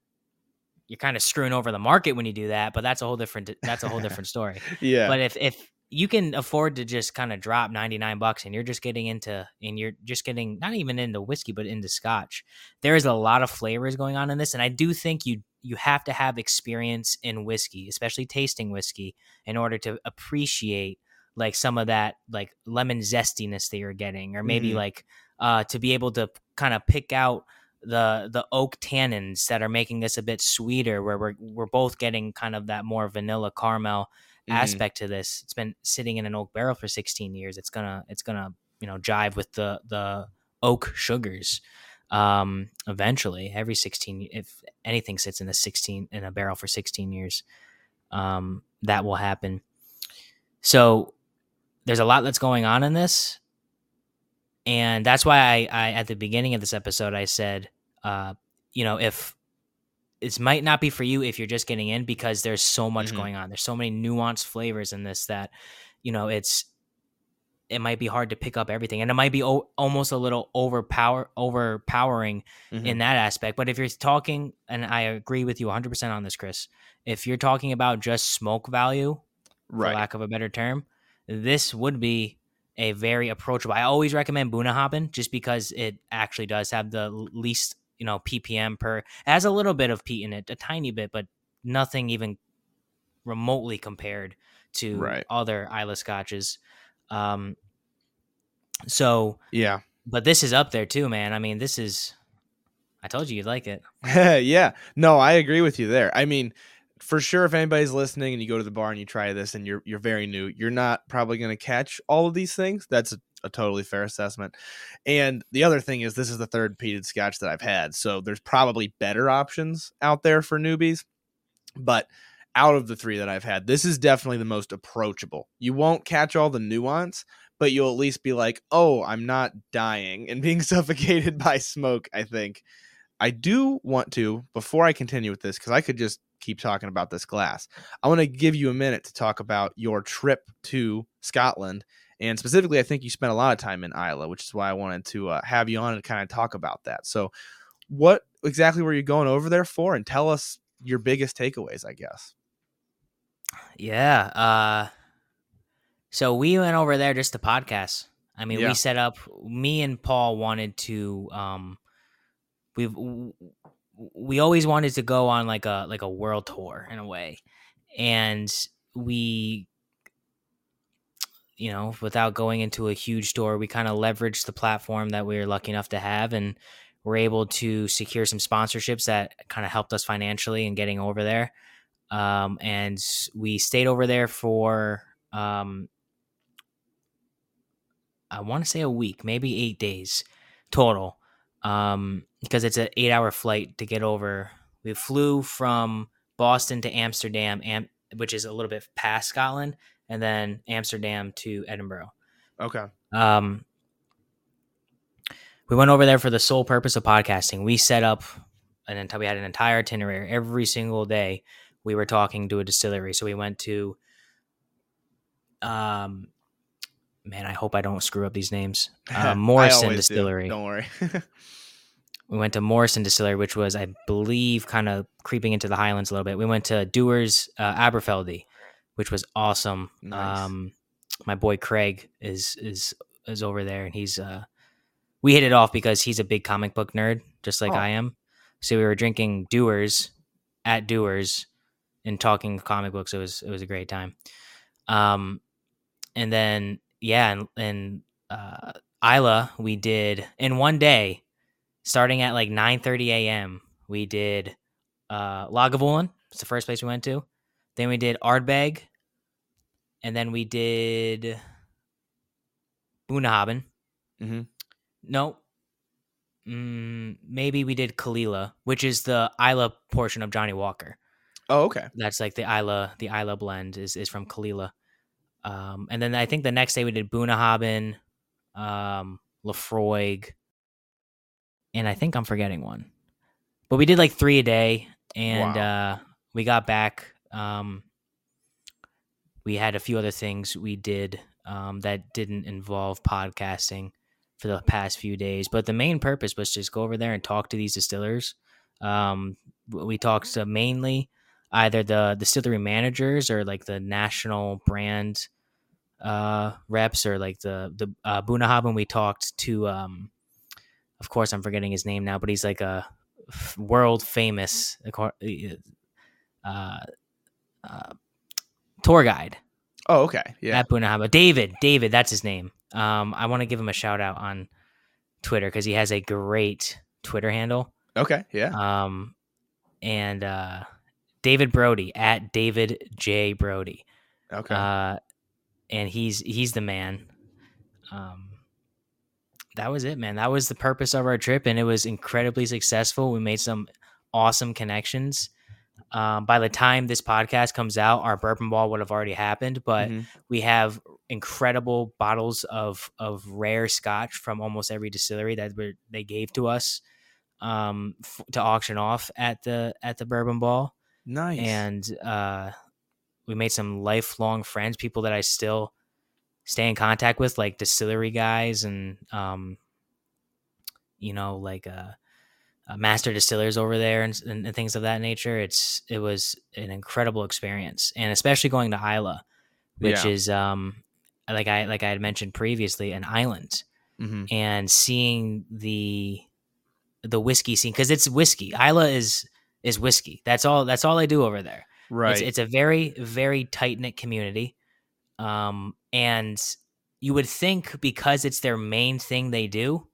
you're kind of screwing over the market when you do that, but that's a whole different that's a whole different story. yeah, But if if you can afford to just kind of drop 99 bucks and you're just getting into and you're just getting not even into whiskey but into scotch there is a lot of flavors going on in this and i do think you you have to have experience in whiskey especially tasting whiskey in order to appreciate like some of that like lemon zestiness that you're getting or maybe Mhm. like uh to be able to kind of pick out the the oak tannins that are making this a bit sweeter where we're we're both getting kind of that more vanilla caramel Mhm. aspect to this. It's been sitting in an oak barrel for 16 years. It's gonna it's gonna you know jive with the the oak sugars. Um, eventually, every 16 if anything sits in a 16 in a barrel for 16 years, um, that will happen. So there's a lot that's going on in this, and that's why I, I at the beginning of this episode I said, uh, you know, if it might not be for you if you're just getting in because there's so much Mhm. going on. There's so many nuanced flavors in this that you know it's it might be hard to pick up everything, and it might be o- almost a little overpower overpowering Mhm. in that aspect. But if you're talking, and I agree with you 100 percent on this, Chris. If you're talking about just smoke value, for lack of a better term, this would be a very approachable. I always recommend Bunnahabhain just because it actually does have the least you know ppm per. It has a little bit of peat in it, a tiny bit, but nothing even remotely compared to Right. other Islay scotches. Um, so, Yeah. but this is up there too, man. I mean, this is. I told you you'd like it. yeah. No, I agree with you there. I mean, for sure if anybody's listening and you go to the bar and you try this and you're you're very new, you're not probably going to catch all of these things. That's a, totally fair assessment. And the other thing is this is the third peated scotch that I've had. So there's probably better options out there for newbies. But out of the 3 that I've had, this is definitely the most approachable. You won't catch all the nuance, but you'll at least be like, "Oh, I'm not dying and being suffocated by smoke," I think. I do want to, before I continue with this, because I could just keep talking about this glass, I want to give you a minute to talk about your trip to Scotland. And specifically, I think you spent a lot of time in Islay, which is why I wanted to uh, have you on and kind of talk about that. So, what exactly were you going over there for? And tell us your biggest takeaways, I guess. Yeah. Uh, so we went over there just to podcast. I mean, Yeah. we set up. Me and Paul wanted to. Um, we've we always wanted to go on like a like a world tour in a way, and we, you know, without going into a huge store, we kind of leveraged the platform that we were lucky enough to have, and were able to secure some sponsorships that kind of helped us financially in getting over there. Um, and we stayed over there for um, I want to say a week, maybe eight days total, um, because it's an eight-hour flight to get over. We flew from Boston to Amsterdam, Am- which is a little bit past Scotland, and then Amsterdam to Edinburgh. Okay. Um, we went over there for the sole purpose of podcasting. We set up an entire, we had an entire itinerary every single day. We were talking to a distillery, so we went to, um, man, I hope I don't screw up these names. Uh, Morrison always do. Distillery. Don't worry. We went to Morrison Distillery, which was, I believe, kind of creeping into the Highlands a little bit. We went to Dewar's uh, Aberfeldy, which was awesome. Nice. Um, my boy Craig is is is over there, and he's uh, we hit it off because he's a big comic book nerd, just like Oh. I am. So we were drinking Dewar's at Dewar's and talking comic books. It was it was a great time. Um, and then yeah, and, and uh, Islay, we did in one day, starting at like nine thirty a.m. We did uh, Lagavulin. It's the first place we went to. Then we did Ardbeg, and then we did Bunnahabhain. hmm No. Mm, maybe we did Caol Ila, which is the Islay portion of Johnnie Walker. Oh, okay. That's like the Islay, the Islay blend is, is from Caol Ila. Um, and then I think the next day we did Bunnahabhain, um, Laphroaig, and I think I'm forgetting one. But we did like three a day, and uh, we got back. Um, we had a few other things we did um, that didn't involve podcasting for the past few days. But the main purpose was just go over there and talk to these distillers. Um, we talked to mainly either the distillery managers or like the national brand uh, reps or like the the uh, Bunnahabhain. We talked to, um, of course, I'm forgetting his name now, but he's like a world famous uh, uh, tour guide Oh, okay. Yeah. at Bunnahabhain. David, David, that's his name. Um, I want to give him a shout out on Twitter because he has a great Twitter handle. Okay. Yeah. Um, and uh, David Brody at David J Brody. Okay. Uh, and he's he's the man. Um, that was it, man. That was the purpose of our trip, and it was incredibly successful. We made some awesome connections. Um, by the time this podcast comes out, our bourbon ball would have already happened, but Mhm. we have incredible bottles of of rare scotch from almost every distillery that were, they gave to us um, f- to auction off at the at the bourbon ball nice. and uh, we made some lifelong friends, people that I still stay in contact with, like distillery guys and um, you know, like uh, uh, master distillers over there and, and, and things of that nature. It's it was an incredible experience, and especially going to Islay, which Yeah. is um, like I like I had mentioned previously, an island Mhm. and seeing the the whiskey scene because it's whiskey. Islay is is whiskey. That's all. That's all they do over there. Right. It's, it's a very very tight knit community, um, and you would think because it's their main thing they do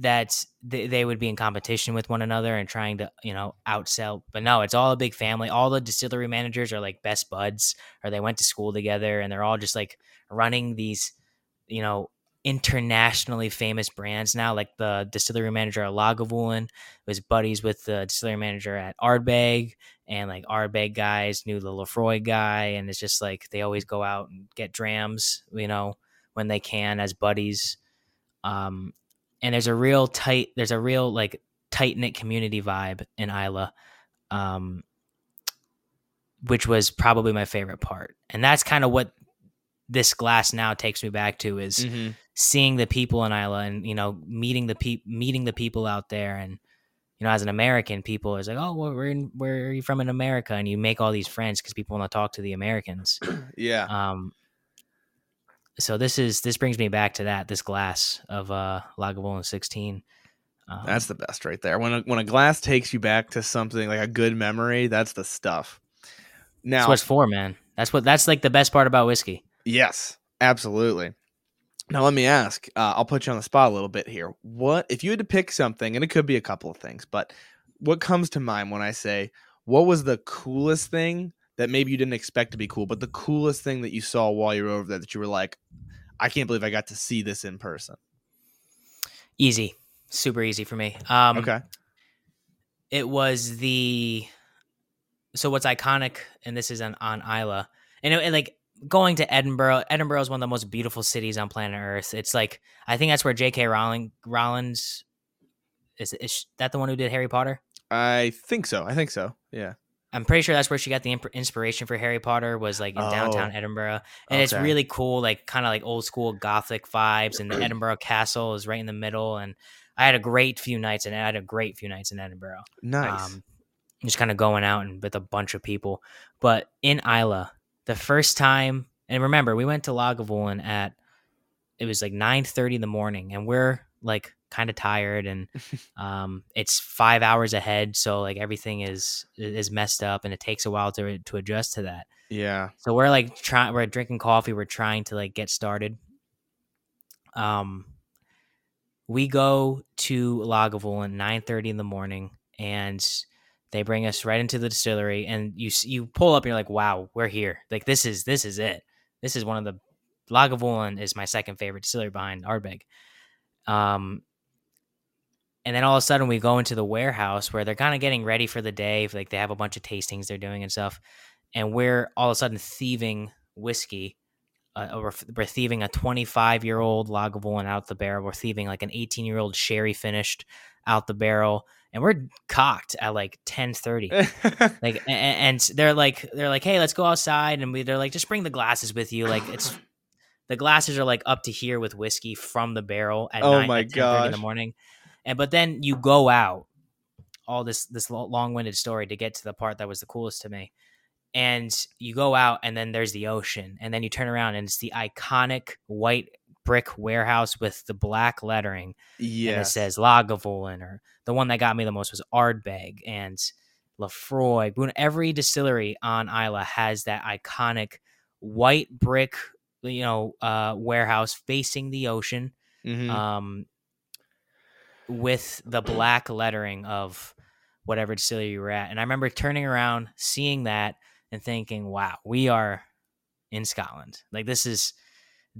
that they, they would be in competition with one another and trying to you know outsell but no it's all a big family. All the distillery managers are like best buds or they went to school together and they're all just like running these you know internationally famous brands now. Like the distillery manager at Lagavulin was buddies with the distillery manager at Ardbeg and like Ardbeg guys knew the Laphroaig guy and it's just like they always go out and get drams you know when they can as buddies. Um and there's a real tight there's a real like tight knit community vibe in Islay, um, which was probably my favorite part, and that's kind of what this glass now takes me back to is Mhm. seeing the people in Islay and you know meeting the pe- meeting the people out there and you know as an American people is like oh well, we're in, where are you from in America and you make all these friends because people want to talk to the Americans Yeah. um so this is this brings me back to that this glass of uh Lagavulin 16 um, That's the best right there. When a, when a glass takes you back to something like a good memory, that's the stuff. Now, that's what for man that's what that's like the best part about whiskey yes, absolutely. Now let me ask. Uh, I'll put you on the spot a little bit here. What if you had to pick something, and it could be a couple of things, but what comes to mind when I say what was the coolest thing that maybe you didn't expect to be cool, but the coolest thing that you saw while you were over there that you were like, I can't believe I got to see this in person. easy super easy for me um okay. it was the so what's iconic and this is on, on Islay and, it, and like going to Edinburgh Edinburgh is one of the most beautiful cities on planet Earth it's like I think that's where J.K. Rowling Rowlands is is that the one who did Harry Potter I think so. I think so. Yeah. I'm pretty sure that's where she got the imp- inspiration for Harry Potter was like in downtown Oh, Edinburgh, and it's really cool, like kind of like old school Gothic vibes. And the Edinburgh Castle is right in the middle, and I had a great few nights, and I had a great few nights in Edinburgh. Nice. Um, just kind of going out and with a bunch of people. But in Islay, the first time, and remember, we went to Lagavulin at it was like nine thirty in the morning, and we're like kind of tired, and um, it's five hours ahead, so like everything is is messed up, and it takes a while to to adjust to that. yeah. So we're like trying, we're drinking coffee, we're trying to like get started. Um, we go to Lagavulin nine thirty in the morning, and they bring us right into the distillery, and you you pull up, and you're like, wow, we're here. Like this is this is it. This is one of the Lagavulin is my second favorite distillery behind Ardbeg. Um, and then all of a sudden we go into the warehouse where they're kind of getting ready for the day. Like they have a bunch of tastings they're doing and stuff and we're all of a sudden thieving whiskey. Uh, we're, we're thieving a 25 year old Lagavulin out the barrel. We're thieving like an 18 year old sherry finished out the barrel, and we're cocked at like 10:30. Like, a- a- and they're like, they're like, hey, let's go outside, and we, they're like, just bring the glasses with you. Like, it's the glasses are like up to here with whiskey from the barrel at Oh nine, my 10:30 in the morning, and but then you go out. All this this long winded story to get to the part that was the coolest to me and you go out and then there's the ocean and then you turn around and it's the iconic white brick warehouse with the black lettering and it says Lagavulin or the one that got me the most was Ardbeg and Laphroaig. Boone. Every distillery on Islay has that iconic white brick, you know, uh, warehouse facing the ocean, Mhm. um, with the black lettering of whatever distillery you were at. And I remember turning around, seeing that, and thinking, "Wow, we are in Scotland. Like this is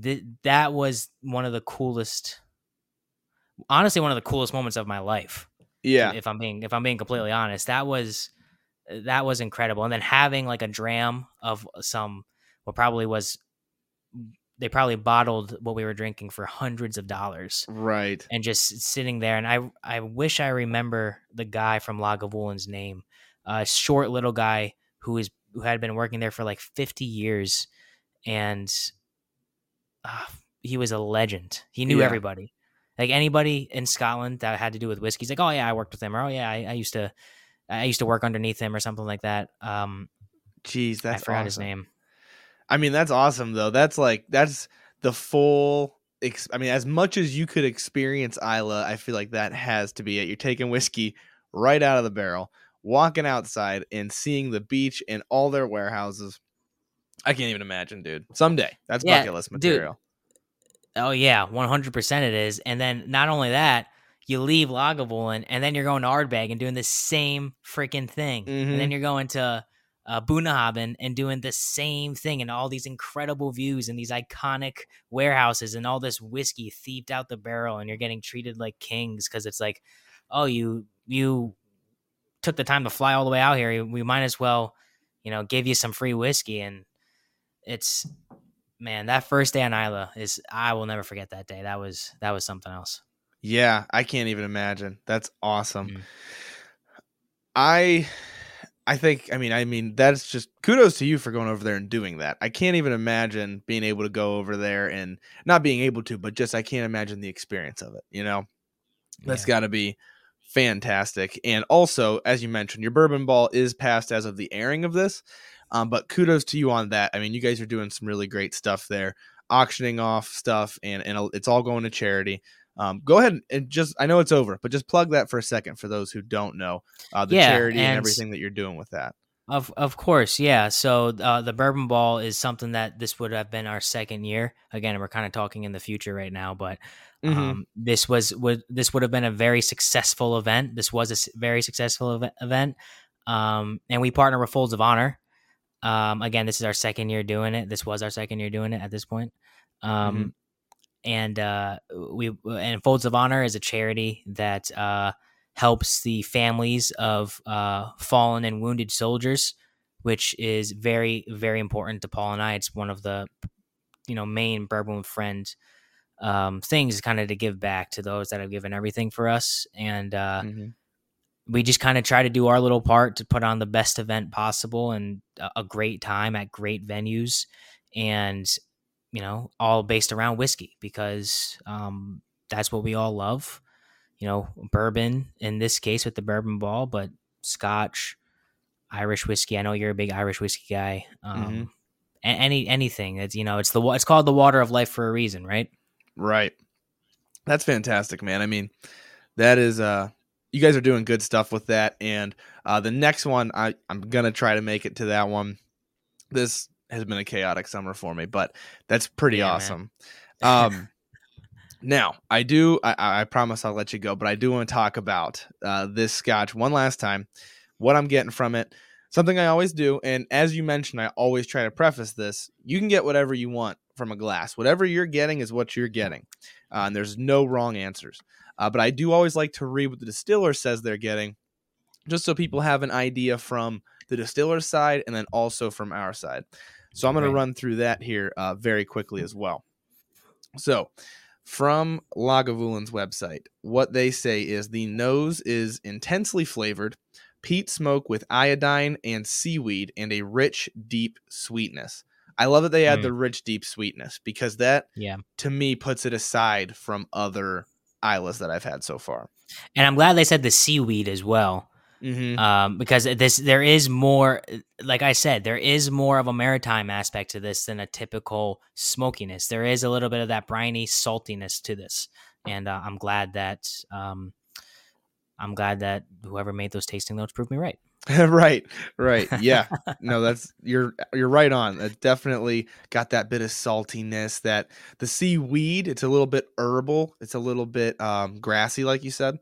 th- that was one of the coolest." Honestly, one of the coolest moments of my life. yeah. If I'm being if I'm being completely honest, that was that was incredible. And then having like a dram of some what probably was they probably bottled what we were drinking for hundreds of dollars Right. and just sitting there. And I I wish I remember the guy from Lagavulin's name, a short little guy who is who had been working there for like fifty years, and uh, he was a legend. He knew Yeah. everybody, like anybody in Scotland that had to do with whiskey. He's like, oh yeah, I worked with him, or oh yeah, I, I used to. I used to work underneath him or something like that. Um, Jeez, I forgot awesome. his name. I mean, that's awesome though. That's like that's the full ex- I mean, as much as you could experience Islay, I feel like that has to be it. You're taking whiskey right out of the barrel, walking outside and seeing the beach and all their warehouses. I can't even imagine, dude. Someday, that's Yeah, bucket list dude. material. Oh yeah, one hundred percent it is. And then not only that, you leave Lagavulin and then you're going to Ardbeg and doing the same freaking thing. Mhm. And then you're going to uh, Bunnahabhain and doing the same thing and all these incredible views and these iconic warehouses and all this whiskey thieved out the barrel and you're getting treated like kings because it's like, oh, you you took the time to fly all the way out here. We might as well, you know, give you some free whiskey and it's man, that first day on Islay is I will never forget that day. That was that was something else. Yeah, I can't even imagine. That's awesome. Mhm. I I think I mean I mean that's just kudos to you for going over there and doing that. I can't even imagine being able to go over there and not being able to, but just I can't imagine the experience of it, you know. that's got to be fantastic. And also, as you mentioned, your bourbon ball is passed as of the airing of this. Um, but kudos to you on that. I mean, you guys are doing some really great stuff there, auctioning off stuff, and and it's all going to charity. Um, go ahead and just I know it's over, but just plug that for a second for those who don't know uh, the Yeah, charity and and- everything that you're doing with that. Of of course, yeah. So uh, the bourbon ball is something that this would have been our second year. Again, we're kind of talking in the future right now, but Mhm. um, this was would this would have been a very successful event. This was a very successful ev- event, um, and we partner with Folds of Honor. Um, again, this is our second year doing it. This was our second year doing it at this point. Um, Mhm. And uh, we and Folds of Honor is a charity that uh, helps the families of uh, fallen and wounded soldiers, which is very very important to Paul and I. It's one of the you know main bourbon friend um, things, kind of to give back to those that have given everything for us, and uh, Mhm. we just kind of try to do our little part to put on the best event possible and a great time at great venues, and you know all based around whiskey because um, that's what we all love. You know, bourbon in this case with the bourbon ball, but Scotch, Irish whiskey. I know you're a big Irish whiskey guy. Um, Mhm. Any anything that's you know it's the it's called the water of life for a reason, right? Right. That's fantastic, man. I mean, that is uh you guys are doing good stuff with that and uh the next one I I'm going to try to make it to that one. This has been a chaotic summer for me, but that's pretty Yeah, awesome. Um now, I do I- I I promise I'll let you go, but I do want to talk about uh this scotch one last time. What I'm getting from it. Something I always do and as you mentioned, I always try to preface this. You can get whatever you want from a glass. Whatever you're getting is what you're getting. Uh, and there's no wrong answers. Uh, but I do always like to read what the distiller says they're getting, just so people have an idea from the distiller's side and then also from our side. So I'm going Right. to run through that here uh, very quickly as well. So, from Lagavulin's website, what they say is the nose is intensely flavored, peat smoke with iodine and seaweed, and a rich, deep sweetness. I love that they add Mm. the rich, deep sweetness because that Yeah. to me puts it aside from other Islas that I've had so far. And I'm glad they said the seaweed as well. Mm-hmm. um, because this there is more like i said there is more of a maritime aspect to this than a typical smokiness there is a little bit of that briny saltiness to this and uh, i'm glad that um, i'm glad that whoever made those tasting notes proved me right right, right. Yeah. no, that's you're you're right on. It definitely got that bit of saltiness. That the seaweed, it's a little bit herbal. It's a little bit um, grassy, like you said.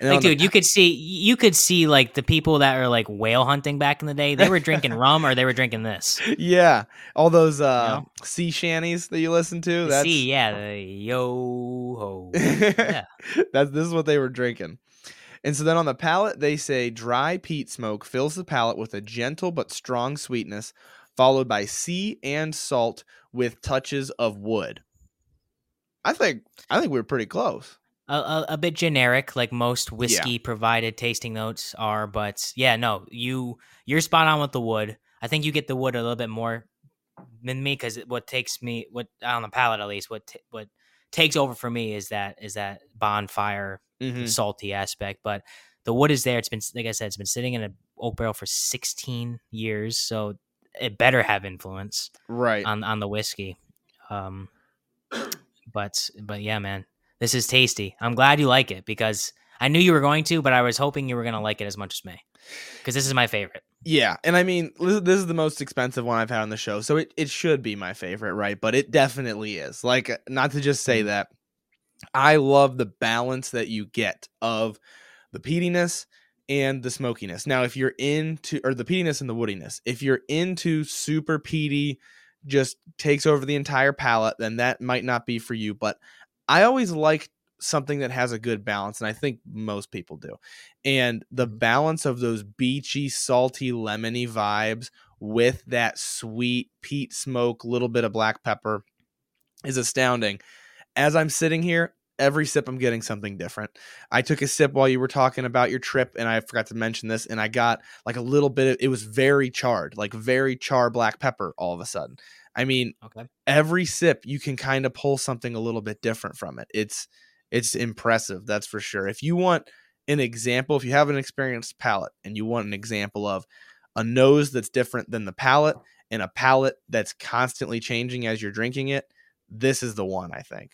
And like on the dude you could see you could see like the people that are like whale hunting back in the day they were drinking rum or they were drinking this yeah, all those uh, know? sea shanties that you listen to. That's sea yeah the yo ho yeah That's this is what they were drinking. And so then on the palate, they say dry peat smoke fills the palate with a gentle but strong sweetness, followed by sea and salt with touches of wood. I think I think we are pretty close. a, a, a bit generic, like most whiskey provided tasting notes are. But yeah, no, you you're spot on with the wood. I think you get the wood a little bit more than me because what takes me what on the palate at least what t- what takes over for me is that is that bonfire Mhm. salty aspect. But the wood is there. It's been like I said, it's been sitting in an oak barrel for 16 years, so it better have influence Right. on on the whiskey. Um, but but yeah, man, this is tasty. I'm glad you like it because I knew you were going to, but I was hoping you were gonna like it as much as me because this is my favorite. Yeah, and I mean, this this is the most expensive one I've had on the show, so it, it should be my favorite, right? But it definitely is. Like, not to just say that, I love the balance that you get of the peatiness and the smokiness. Now, if you're into, or the peatiness and the woodiness, if you're into super peaty, just takes over the entire palate, then that might not be for you. But I always like something that has a good balance and i think most people do and the Mm-hmm. balance of those beachy salty lemony vibes with that sweet peat smoke little bit of black pepper is astounding as i'm sitting here every sip i'm getting something different. I took a sip while you were talking about your trip and i forgot to mention this and i got like a little bit of it was very charred like very char black pepper all of a sudden. I mean Okay. every sip you can kind of pull something a little bit different from it. It's it's impressive that's for sure. If you want an example if you have an experienced palate and you want an example of a nose that's different than the palate and a palate that's constantly changing as you're drinking it this is the one i think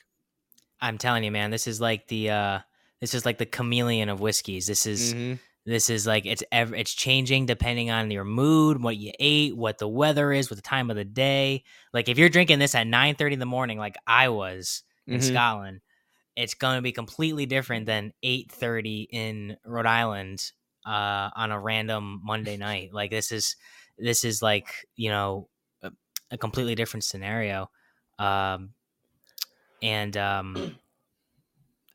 I'm telling you, man, this is like the uh this is like the chameleon of whiskeys. This is Mhm. this is like it's ever it's changing depending on your mood, what you ate, what the weather is, what the time of the day. Like if you're drinking this at 9:30 in the morning like I was in Mhm. Scotland, it's going to be completely different than 8:30 in Rhode Island uh on a random Monday night. Like this is this is like, you know, a, a completely different scenario. Um and um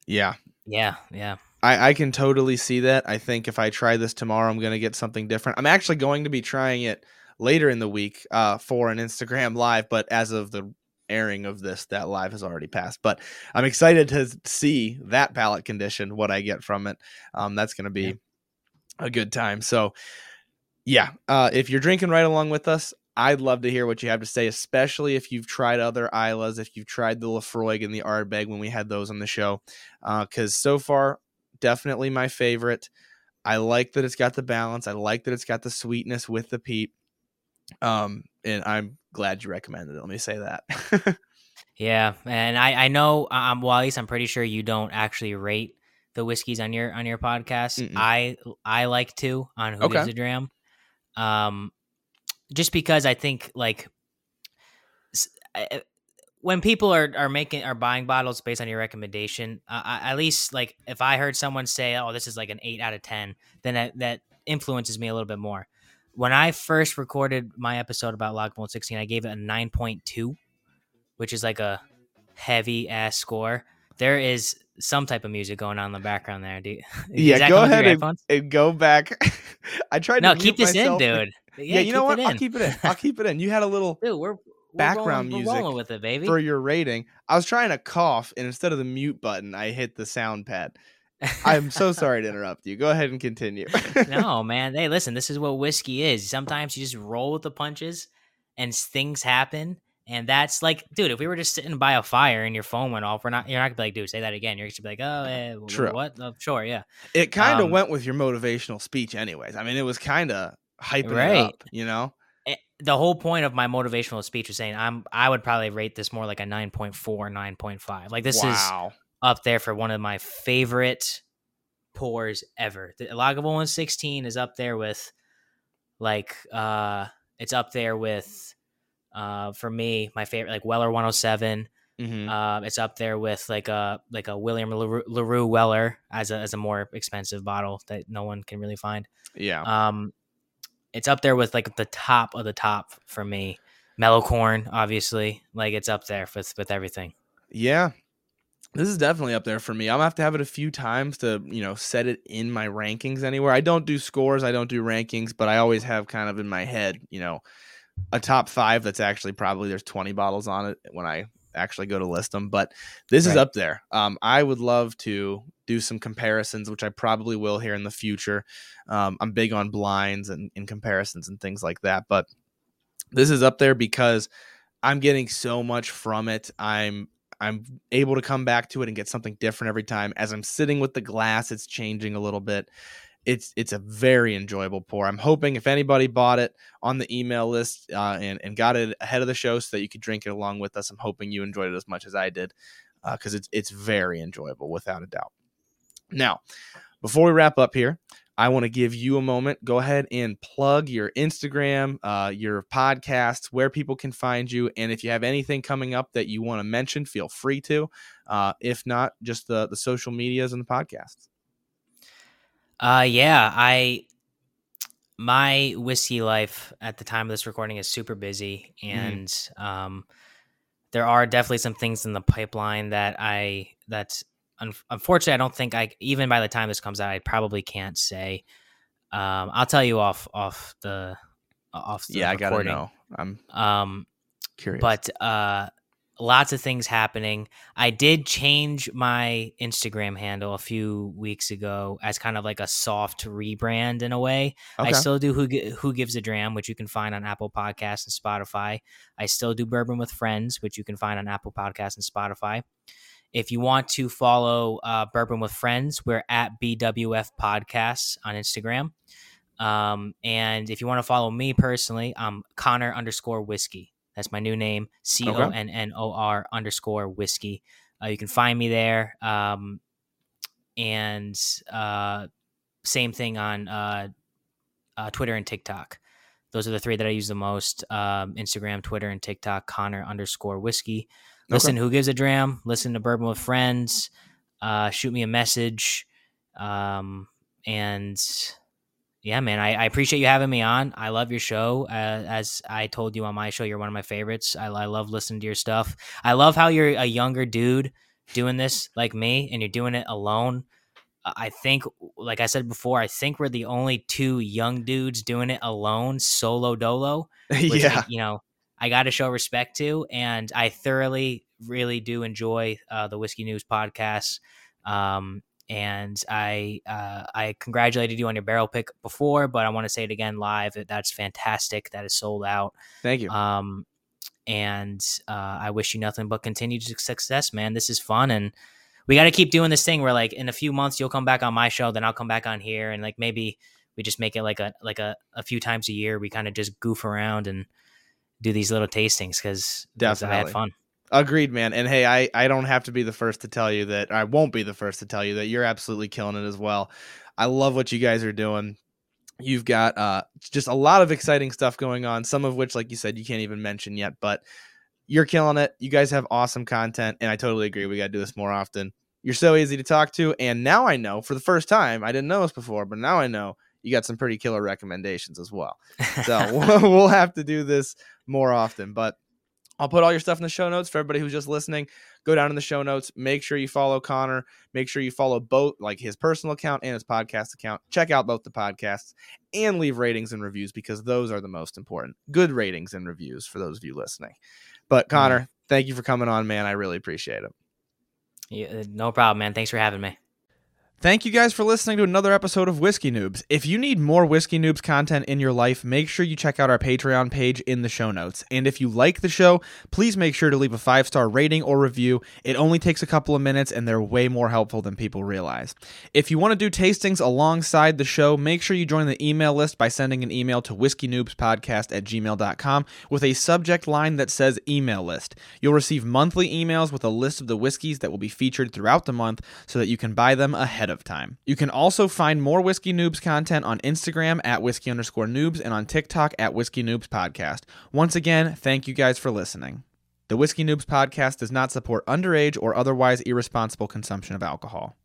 yeah yeah, yeah. I, I can totally see that. I think if I try this tomorrow, I'm going to get something different. I'm actually going to be trying it later in the week uh, for an Instagram live, but as of the airing of this, that live has already passed. But I'm excited to see that palate condition, what I get from it. Um, that's going to be Yeah. a good time. So, yeah, uh, if you're drinking right along with us, I'd love to hear what you have to say, especially if you've tried other Islas, if you've tried the Laphroaig and the Ardbeg when we had those on the show. Because so far, definitely my favorite. I like that it's got the balance. I like that it's got the sweetness with the peat. Um, and I'm glad you recommended it. Let me say that. Yeah, and I I know um well at least I'm pretty sure you don't actually rate the whiskeys on your on your podcast. Mm-mm. I I like to on Who Okay. Gives a Dram. Um just because I think like when people are are making are buying bottles based on your recommendation, uh, I, at least like if I heard someone say, "Oh, this is like an 8 out of 10," then that, that influences me a little bit more. When I first recorded my episode about Lagavulin 16, I gave it a 9.2 which is like a heavy ass score. There is some type of music going on in the background there, dude. Yeah, go ahead and, and go back. I tried No, to keep this in, dude. Yeah, you know what? I'll keep it in. I'll keep it in. You had a little Dude, we're, we're Background rolling, music We're rolling with it, baby. for your rating. I was trying to cough, and instead of the mute button, I hit the sound pad. I'm so sorry to interrupt you. Go ahead and continue. no, man. Hey, listen, this is what whiskey is. Sometimes you just roll with the punches and things happen. And that's like, dude, if we were just sitting by a fire and your phone went off, we're not, you're not gonna be like, dude, say that again. You're just gonna be like, oh, eh, wh- True. what? Oh, sure, yeah. it kind of Um, went with your motivational speech, anyways. I mean, it was kind of hyping Right. up, you know? Eh, the whole point of my motivational speech was saying I'm I would probably rate this more like a 9.4 9.5 like this is up there for one of my favorite pours ever the Lagavulin 116 is up there with like uh it's up there with uh for me my favorite like Weller 107 Mhm. uh, it's up there with like a like a William LaRue, LaRue Weller as a as a more expensive bottle that no one can really find yeah. um, it's up there with like the top of the top for me. Mellow corn, obviously, like it's up there with with everything. Yeah. This is definitely up there for me. I'm gonna have to have it a few times to, you know, set it in my rankings anywhere. I don't do scores, I don't do rankings, but I always have kind of in my head, you know, a top five that's actually probably there's 20 bottles on it when I actually go to list them. But this is up there. Um, I would love to do some comparisons, which I probably will here in the future. Um, I'm big on blinds and, and comparisons and things like that. But this is up there because I'm getting so much from it. I'm I'm able to come back to it and get something different every time. As I'm sitting with the glass, it's changing a little bit. It's it's a very enjoyable pour. I'm hoping if anybody bought it on the email list uh, and and got it ahead of the show so that you could drink it along with us, I'm hoping you enjoyed it as much as I did. because it's it's very enjoyable without a doubt. Now, before we wrap up here, I want to give you a moment. Go ahead and plug your Instagram, uh, your podcasts, where people can find you, and if you have anything coming up that you want to mention, feel free to. Uh, if not, just the the social medias and the podcasts. Uh, yeah, I my whiskey life at the time of this recording is super busy, and mm. um, there are definitely some things in the pipeline that I that's un- unfortunately I don't think I even by the time this comes out I probably can't say. Um, I'll tell you off off the off. The yeah, recording. I gotta know. I'm um curious, but uh, lots of things happening. I did change my Instagram handle a few weeks ago as kind of like a soft rebrand in a way. Okay. I still do who who gives a dram, which you can find on Apple Podcasts and Spotify. I still do bourbon with friends, which you can find on Apple Podcasts and Spotify. If you want to follow uh, Bourbon with Friends, we're at BWF Podcasts on Instagram. Um, and if you want to follow me personally, I'm Connor underscore whiskey. That's my new name, C O N N O R underscore whiskey. Uh, you can find me there. Um, and uh, same thing on uh, uh, Twitter and TikTok. Those are the three that I use the most um, Instagram, Twitter, and TikTok. Connor underscore whiskey. Listen, okay. who gives a dram? Listen to Bourbon with Friends. Uh, shoot me a message. Um, and yeah, man, I, I, appreciate you having me on. I love your show. Uh, as I told you on my show, you're one of my favorites. I, I love listening to your stuff. I love how you're a younger dude doing this like me, and you're doing it alone. I think, like I said before, I think we're the only two young dudes doing it alone, solo dolo. Which, yeah, you know, I got to show respect to, and I thoroughly, really do enjoy uh, the Whiskey Noobs podcast. Um, and I uh, I congratulated you on your barrel pick before, but I want to say it again live. That's fantastic. That is sold out. Thank you. Um, and uh, I wish you nothing but continued success, man. This is fun, and we got to keep doing this thing where like in a few months you'll come back on my show, then I'll come back on here, and like maybe we just make it like a like a, a few times a year. We kind of just goof around and do these little tastings because I had fun. Agreed, man. And hey, I, I don't have to be the first to tell you that I won't be the first to tell you that you're absolutely killing it as well. I love what you guys are doing. You've got uh, just a lot of exciting stuff going on, some of which, like you said, you can't even mention yet, but you're killing it. You guys have awesome content, and I totally agree. We got to do this more often. You're so easy to talk to. And now I know for the first time, I didn't know this before, but now I know you got some pretty killer recommendations as well. So we'll have to do this more often. But I'll put all your stuff in the show notes for everybody who's just listening. Go down in the show notes. Make sure you follow Connor. Make sure you follow both, like his personal account and his podcast account. Check out both the podcasts and leave ratings and reviews because those are the most important. Good ratings and reviews for those of you listening. But Connor, thank you for coming on, man. I really appreciate it. Yeah, no problem, man. Thanks for having me. Thank you guys for listening to another episode of Whiskey Noobs. If you need more Whiskey Noobs content in your life, make sure you check out our Patreon page in the show notes. And if you like the show, please make sure to leave a five star rating or review. It only takes a couple of minutes and they're way more helpful than people realize. If you want to do tastings alongside the show, make sure you join the email list by sending an email to whiskeynoobspodcast at gmail.com with a subject line that says email list. You'll receive monthly emails with a list of the whiskeys that will be featured throughout the month so that you can buy them ahead of time. You can also find more Whiskey Noobs content on Instagram at whiskey underscore noobs and on TikTok at Whiskey Noobs Podcast. Once again, thank you guys for listening. The Whiskey Noobs Podcast does not support underage or otherwise irresponsible consumption of alcohol.